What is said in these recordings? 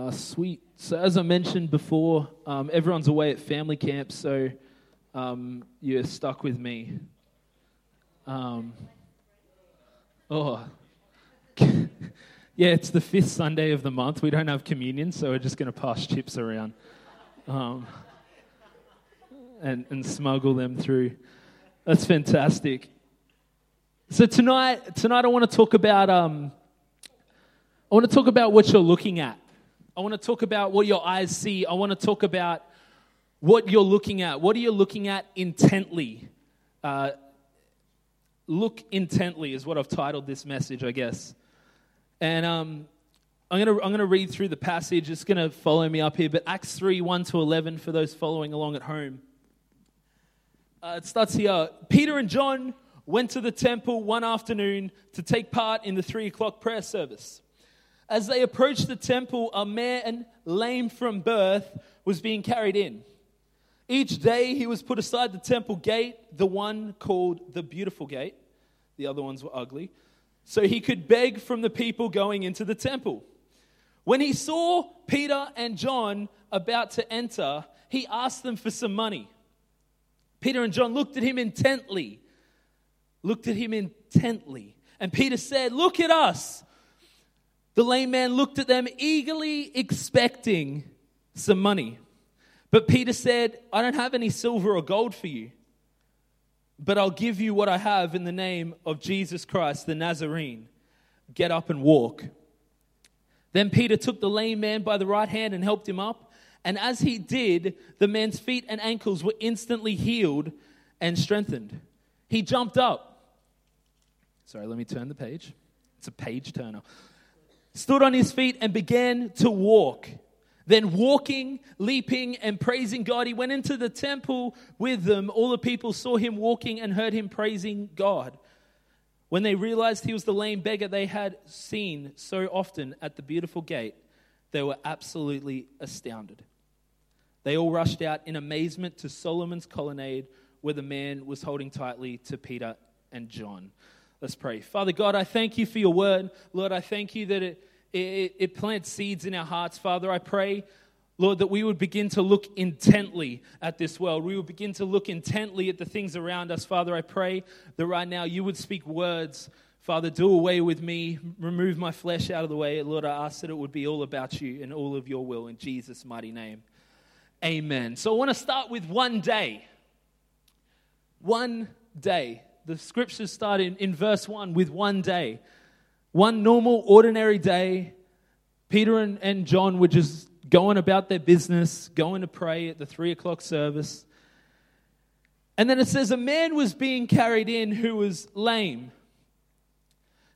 Uh, sweet. So, as I mentioned before, um, everyone's away at family camp, so um, you're stuck with me. Um, oh, yeah, it's the fifth Sunday of the month. We don't have communion, so we're just going to pass chips around um, and, and smuggle them through. That's fantastic. So tonight, tonight I want to talk about um, I want to talk about what you're looking at. I want to talk about what your eyes see. I want to talk about what you're looking at. What are you looking at intently? Uh, look intently is what I've titled this message, I guess. And um, I'm going to I'm gonna read through the passage. It's going to follow me up here. But Acts 3 1 to 11 for those following along at home. Uh, it starts here. Peter and John went to the temple one afternoon to take part in the three o'clock prayer service. As they approached the temple, a man lame from birth was being carried in. Each day he was put aside the temple gate, the one called the Beautiful Gate. The other ones were ugly. So he could beg from the people going into the temple. When he saw Peter and John about to enter, he asked them for some money. Peter and John looked at him intently. Looked at him intently. And Peter said, Look at us. The lame man looked at them eagerly expecting some money. But Peter said, I don't have any silver or gold for you, but I'll give you what I have in the name of Jesus Christ, the Nazarene. Get up and walk. Then Peter took the lame man by the right hand and helped him up. And as he did, the man's feet and ankles were instantly healed and strengthened. He jumped up. Sorry, let me turn the page. It's a page turner stood on his feet and began to walk. Then, walking, leaping, and praising God, he went into the temple with them. All the people saw him walking and heard him praising God. When they realized he was the lame beggar they had seen so often at the beautiful gate, they were absolutely astounded. They all rushed out in amazement to Solomon's colonnade where the man was holding tightly to Peter and John. Let's pray. Father God, I thank you for your word. Lord, I thank you that it, it, it plants seeds in our hearts. Father, I pray, Lord, that we would begin to look intently at this world. We would begin to look intently at the things around us. Father, I pray that right now you would speak words. Father, do away with me, remove my flesh out of the way. Lord, I ask that it would be all about you and all of your will in Jesus' mighty name. Amen. So I want to start with one day. One day the scriptures start in, in verse 1 with one day. One normal, ordinary day. Peter and, and John were just going about their business, going to pray at the three o'clock service. And then it says, a man was being carried in who was lame.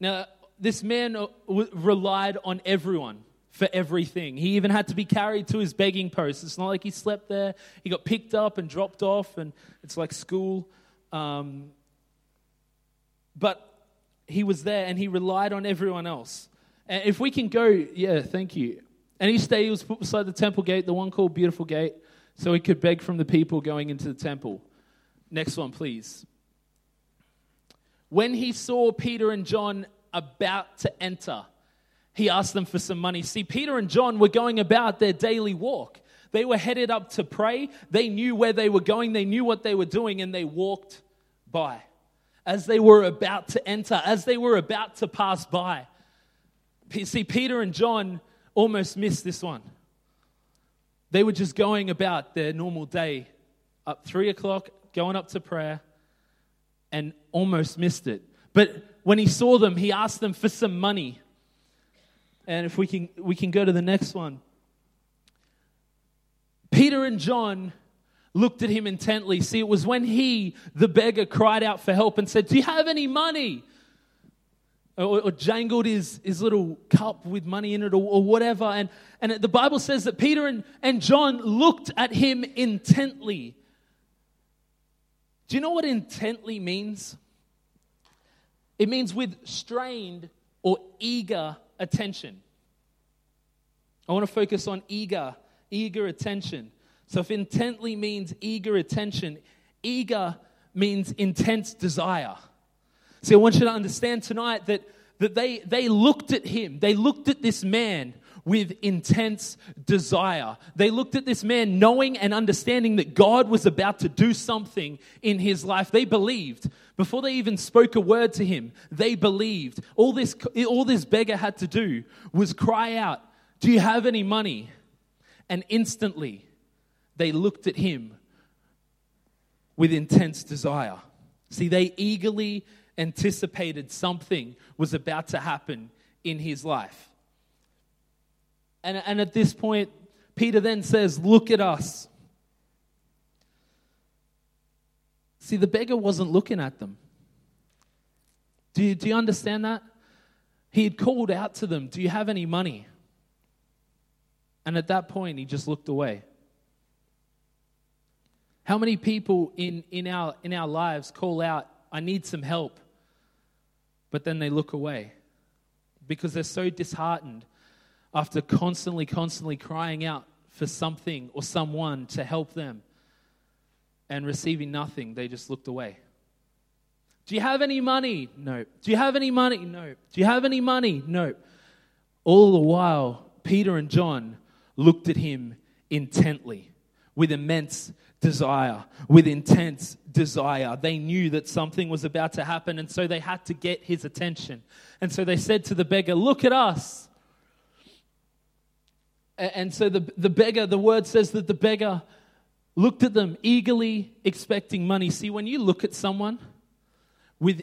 Now, this man uh, relied on everyone for everything. He even had to be carried to his begging post. It's not like he slept there. He got picked up and dropped off, and it's like school. Um, but he was there and he relied on everyone else. And if we can go, yeah, thank you. And each day he was put beside the temple gate, the one called Beautiful Gate, so he could beg from the people going into the temple. Next one, please. When he saw Peter and John about to enter, he asked them for some money. See, Peter and John were going about their daily walk. They were headed up to pray. They knew where they were going, they knew what they were doing, and they walked by as they were about to enter, as they were about to pass by. See, Peter and John almost missed this one. They were just going about their normal day, up three o'clock, going up to prayer, and almost missed it. But when he saw them, he asked them for some money. And if we can, we can go to the next one. Peter and John looked at him intently. See, it was when he, the beggar, cried out for help and said, Do you have any money? Or, or jangled his, his little cup with money in it or, or whatever. And, and the Bible says that Peter and, and John looked at him intently. Do you know what intently means? It means with strained or eager attention. I want to focus on eager, eager attention. So if intently means eager attention, eager means intense desire. See, I want you to understand tonight that, that they, they looked at him, they looked at this man with intense desire. They looked at this man knowing and understanding that God was about to do something in his life. They believed. Before they even spoke a word to him, they believed. All this, all this beggar had to do was cry out, Do you have any money? And instantly, they looked at him with intense desire. See, they eagerly anticipated something was about to happen in his life. And, and at this point, Peter then says, Look at us. See, the beggar wasn't looking at them. Do you, do you understand that? He had called out to them, Do you have any money? And at that point, he just looked away. How many people in, in, our, in our lives call out, I need some help, but then they look away because they're so disheartened after constantly, constantly crying out for something or someone to help them and receiving nothing, they just looked away. Do you have any money? No. Do you have any money? No. Do you have any money? No. All the while, Peter and John looked at him intently with immense desire, with intense desire. They knew that something was about to happen, and so they had to get his attention. And so they said to the beggar, Look at us. And so the, the beggar, the word says that the beggar looked at them eagerly expecting money. See, when you look at someone with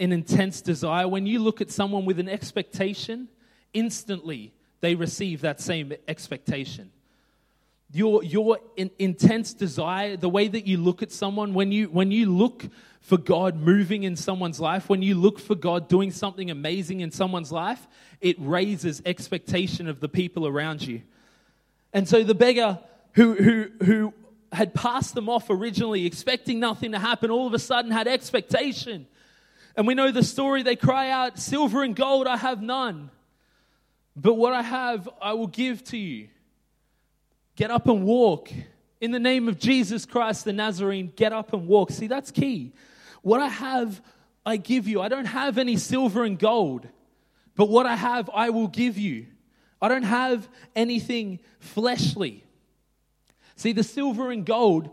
an intense desire, when you look at someone with an expectation, instantly they receive that same expectation. Your, your in, intense desire, the way that you look at someone, when you, when you look for God moving in someone's life, when you look for God doing something amazing in someone's life, it raises expectation of the people around you. And so the beggar who, who, who had passed them off originally, expecting nothing to happen, all of a sudden had expectation. And we know the story. They cry out, Silver and gold I have none, but what I have I will give to you. Get up and walk. In the name of Jesus Christ the Nazarene, get up and walk. See, that's key. What I have, I give you. I don't have any silver and gold, but what I have, I will give you. I don't have anything fleshly. See, the silver and gold,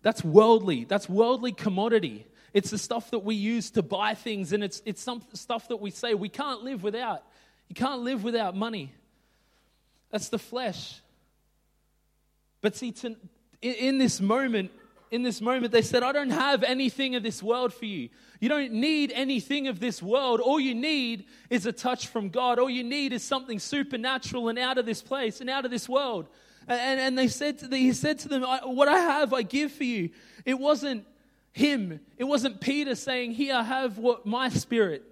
that's worldly. That's worldly commodity. It's the stuff that we use to buy things, and it's, it's some stuff that we say we can't live without. You can't live without money. That's the flesh. But see, to, in this moment, in this moment, they said, I don't have anything of this world for you. You don't need anything of this world. All you need is a touch from God. All you need is something supernatural and out of this place and out of this world. And, and they said to the, he said to them, What I have, I give for you. It wasn't him, it wasn't Peter saying, Here, I have what my spirit.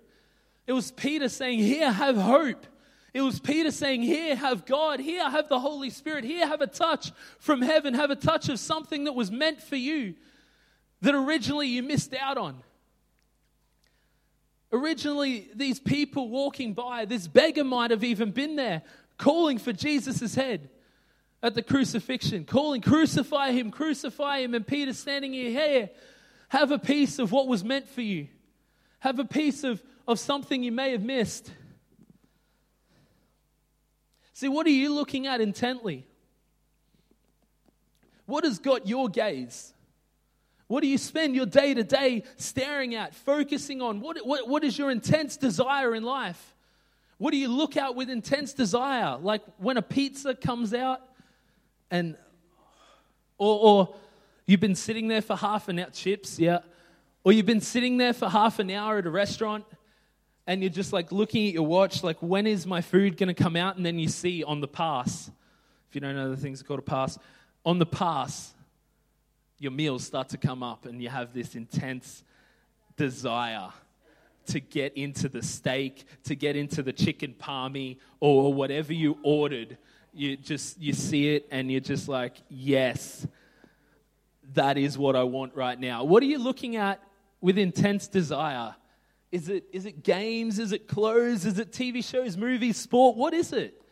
It was Peter saying, Here, I have hope. It was Peter saying, Here, have God. Here, have the Holy Spirit. Here, have a touch from heaven. Have a touch of something that was meant for you that originally you missed out on. Originally, these people walking by, this beggar might have even been there calling for Jesus' head at the crucifixion, calling, Crucify him, crucify him. And Peter standing here, Hey, have a piece of what was meant for you, have a piece of, of something you may have missed. See, what are you looking at intently? What has got your gaze? What do you spend your day to day staring at, focusing on? What, what, what is your intense desire in life? What do you look at with intense desire? Like when a pizza comes out and, or, or you've been sitting there for half an hour, chips, yeah. Or you've been sitting there for half an hour at a restaurant and you're just like looking at your watch, like, when is my food going to come out? And then you see on the pass, if you don't know the things called a pass, on the pass, your meals start to come up and you have this intense desire to get into the steak, to get into the chicken palmy or whatever you ordered. You just you see it and you're just like, "Yes. That is what I want right now." What are you looking at with intense desire? Is it, is it games? Is it clothes? Is it TV shows, movies, sport? What is it?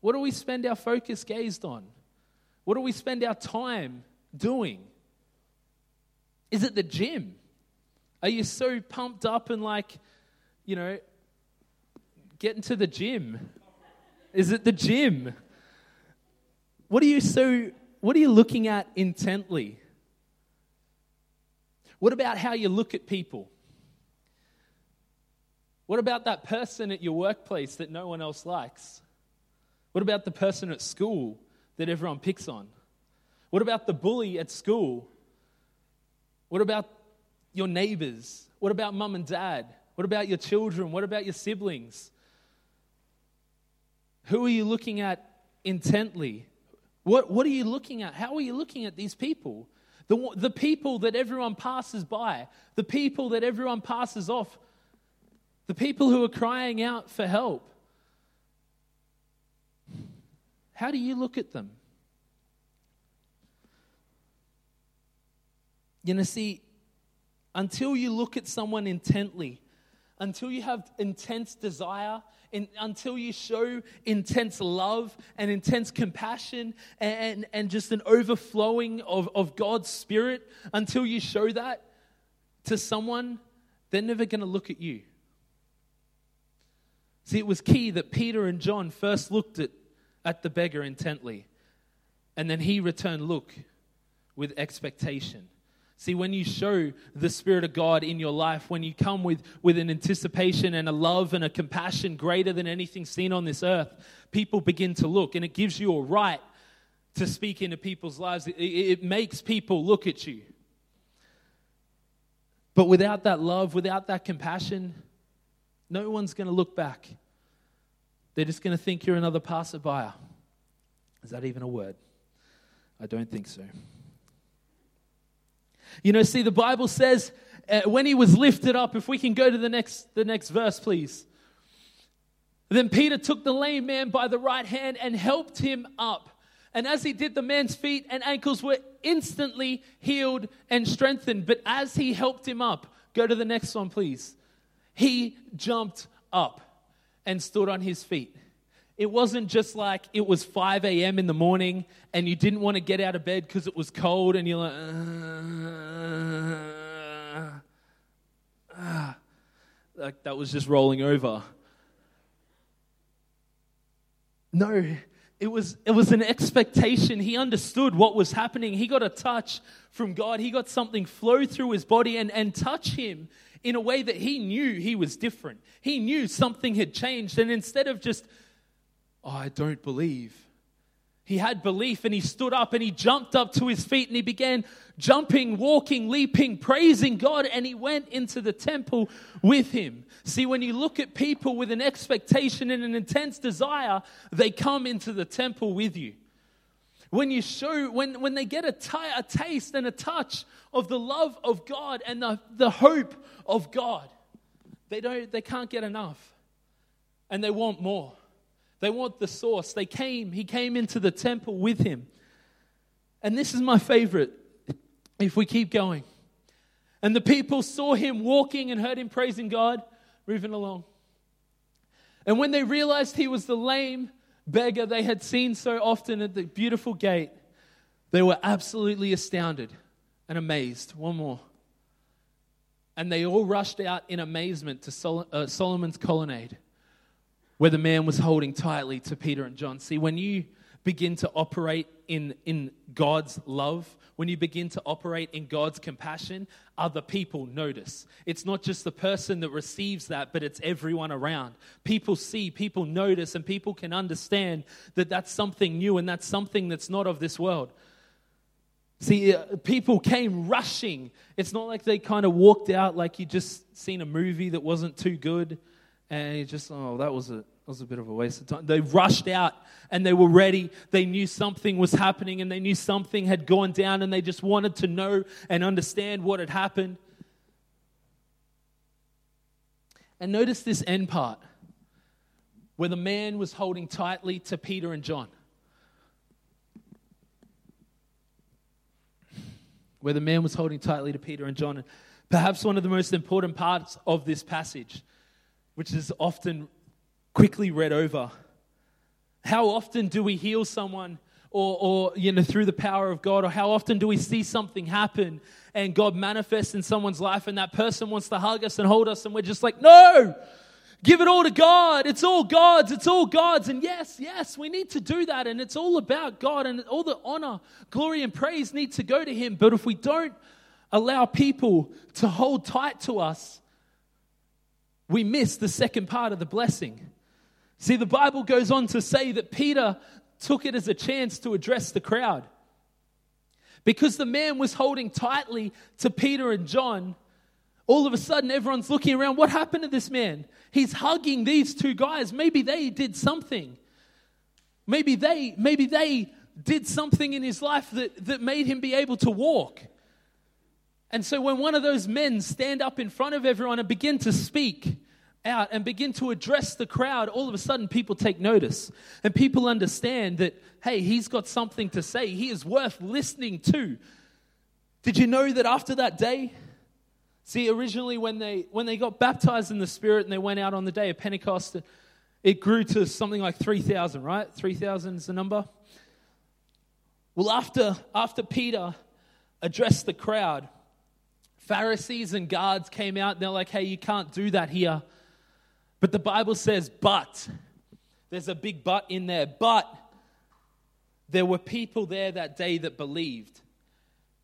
What do we spend our focus gazed on? What do we spend our time doing? Is it the gym? Are you so pumped up and like, you know, getting to the gym? Is it the gym? What are you so what are you looking at intently? What about how you look at people? What about that person at your workplace that no one else likes? What about the person at school that everyone picks on? What about the bully at school? What about your neighbors? What about mum and dad? What about your children? What about your siblings? Who are you looking at intently? What, what are you looking at? How are you looking at these people? The, the people that everyone passes by, the people that everyone passes off, the people who are crying out for help. How do you look at them? You know, see, until you look at someone intently, until you have intense desire, in, until you show intense love and intense compassion and, and just an overflowing of, of God's Spirit, until you show that to someone, they're never going to look at you. See, it was key that Peter and John first looked at, at the beggar intently, and then he returned look with expectation. See, when you show the Spirit of God in your life, when you come with, with an anticipation and a love and a compassion greater than anything seen on this earth, people begin to look, and it gives you a right to speak into people's lives. It, it makes people look at you. But without that love, without that compassion, no one's going to look back. They're just going to think you're another passerby. Is that even a word? I don't think so. You know, see, the Bible says uh, when he was lifted up, if we can go to the next, the next verse, please. Then Peter took the lame man by the right hand and helped him up. And as he did, the man's feet and ankles were instantly healed and strengthened. But as he helped him up, go to the next one, please. He jumped up and stood on his feet. It wasn't just like it was 5 a.m. in the morning and you didn't want to get out of bed because it was cold and you're like, uh, uh, like that was just rolling over. No, it was, it was an expectation. He understood what was happening. He got a touch from God. He got something flow through his body and, and touch him in a way that he knew he was different. He knew something had changed. And instead of just Oh, I don't believe. He had belief and he stood up and he jumped up to his feet and he began jumping, walking, leaping, praising God, and he went into the temple with him. See, when you look at people with an expectation and an intense desire, they come into the temple with you. When you show, when, when they get a, t- a taste and a touch of the love of God and the, the hope of God, they, don't, they can't get enough and they want more. They want the source. They came, he came into the temple with him. And this is my favorite if we keep going. And the people saw him walking and heard him praising God, moving along. And when they realized he was the lame beggar they had seen so often at the beautiful gate, they were absolutely astounded and amazed. One more. And they all rushed out in amazement to Sol- uh, Solomon's colonnade where the man was holding tightly to Peter and John. See, when you begin to operate in, in God's love, when you begin to operate in God's compassion, other people notice. It's not just the person that receives that, but it's everyone around. People see, people notice, and people can understand that that's something new and that's something that's not of this world. See, uh, people came rushing. It's not like they kind of walked out like you just seen a movie that wasn't too good and he just, oh, that was a, that was a bit of a waste of time. They rushed out and they were ready. They knew something was happening and they knew something had gone down and they just wanted to know and understand what had happened. And notice this end part where the man was holding tightly to Peter and John. Where the man was holding tightly to Peter and John. And perhaps one of the most important parts of this passage which is often quickly read over. How often do we heal someone or, or, you know through the power of god or how often do we see something happen and god manifests in someone's life and that person wants to hug us and hold us and we're just like no Give it all to God. It's all God's. It's all God's. And yes, yes, we need to do that. And it's all about God. And all the honor, glory, and praise need to go to Him. But if we don't allow people to hold tight to us, we miss the second part of the blessing. See, the Bible goes on to say that Peter took it as a chance to address the crowd. Because the man was holding tightly to Peter and John, all of a sudden everyone's looking around. What happened to this man? He's hugging these two guys. Maybe they did something. Maybe they, maybe they did something in his life that, that made him be able to walk. And so when one of those men stand up in front of everyone and begin to speak out and begin to address the crowd, all of a sudden people take notice. And people understand that, hey, he's got something to say. He is worth listening to. Did you know that after that day, See, originally when they when they got baptized in the Spirit and they went out on the day of Pentecost, it grew to something like three thousand. Right, three thousand is the number. Well, after after Peter addressed the crowd, Pharisees and guards came out and they're like, "Hey, you can't do that here." But the Bible says, "But." There's a big but in there. But there were people there that day that believed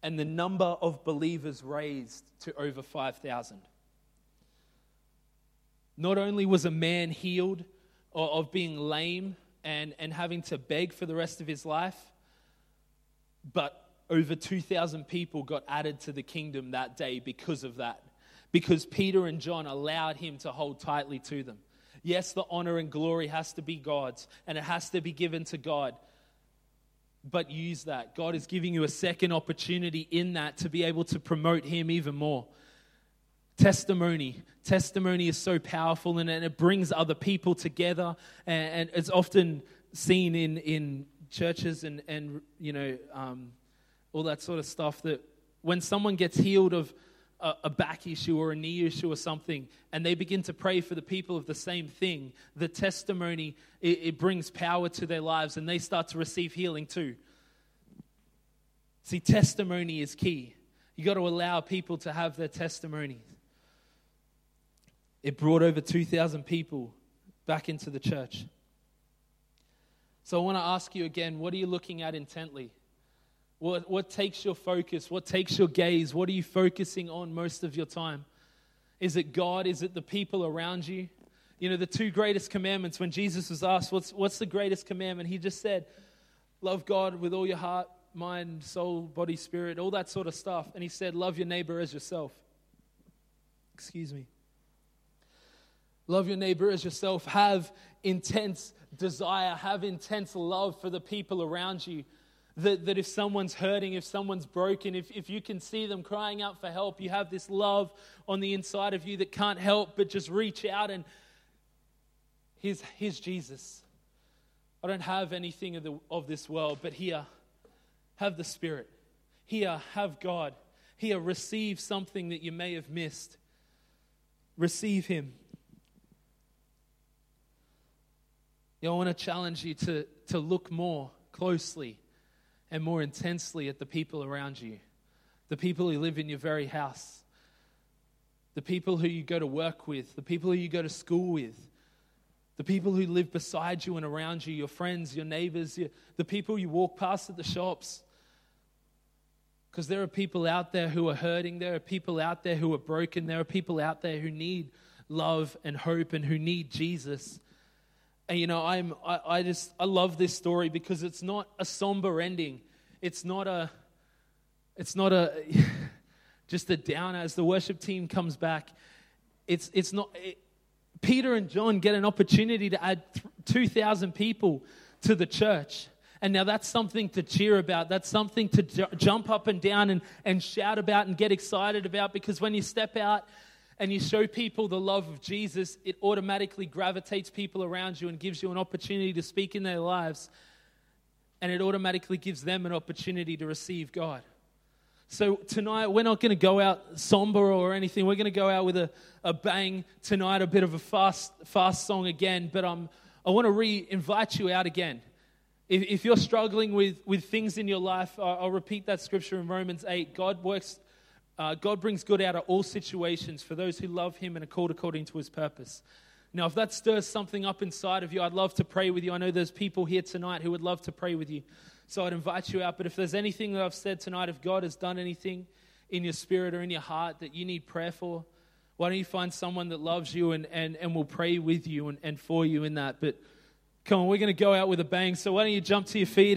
and the number of believers raised to over 5,000. Not only was a man healed of being lame and, and having to beg for the rest of his life, but over 2,000 people got added to the kingdom that day because of that. Because Peter and John allowed him to hold tightly to them. Yes, the honor and glory has to be God's, and it has to be given to God but use that. God is giving you a second opportunity in that to be able to promote Him even more. Testimony. Testimony is so powerful and it brings other people together. And it's often seen in, in churches and, and you know, um, all that sort of stuff that when someone gets healed of a, a back issue or a knee issue or something, and they begin to pray for the people of the same thing, the testimony, it, it brings power to their lives and they start to receive healing too. See, testimony is key. You got to allow people to have their testimony. It brought over 2,000 people back into the church. So I want to ask you again what are you looking at intently? What, what takes your focus? What takes your gaze? What are you focusing on most of your time? Is it God? Is it the people around you? You know, the two greatest commandments, when Jesus was asked, What's, what's the greatest commandment? He just said, Love God with all your heart, mind, soul, body, spirit, all that sort of stuff. And he said, Love your neighbor as yourself. Excuse me. Love your neighbor as yourself. Have intense desire, have intense love for the people around you. That, that if someone's hurting, if someone's broken, if, if you can see them crying out for help, you have this love on the inside of you that can't help but just reach out and here's, here's Jesus. I don't have anything of, the, of this world, but here, have the Spirit. Here, have God. Here, receive something that you may have missed. Receive Him. You know, I want to challenge you to, to look more closely and more intensely at the people around you, the people who live in your very house, the people who you go to work with, the people who you go to school with, the people who live beside you and around you, your friends, your neighbors, your, the people you walk past at the shops. Because there are people out there who are hurting, there are people out there who are broken, there are people out there who need love and hope and who need Jesus. You know, I'm, I, I just, I love this story because it's not a somber ending. It's not a, it's not a, just a downer as the worship team comes back. It's, it's not, it, Peter and John get an opportunity to add 2,000 people to the church. And now that's something to cheer about. That's something to j- jump up and down and, and shout about and get excited about because when you step out and you show people the love of Jesus, it automatically gravitates people around you and gives you an opportunity to speak in their lives. And it automatically gives them an opportunity to receive God. So tonight, we're not going to go out somber or anything. We're going to go out with a, a bang tonight, a bit of a fast, fast song again. But um, I want to re invite you out again. If, you're struggling with, with things in your life, I'll repeat that scripture in Romans 8. God works uh, God brings good out of all situations for those who love Him and are called according to His purpose. Now, if that stirs something up inside of you, I'd love to pray with you. I know there's people here tonight who would love to pray with you. So I'd invite you out. But if there's anything that I've said tonight, if God has done anything in your spirit or in your heart that you need prayer for, why don't you find someone that loves you and, and, and will pray with you and, and for you in that? But come on, we're going to go out with a bang. So why don't you jump to your feet?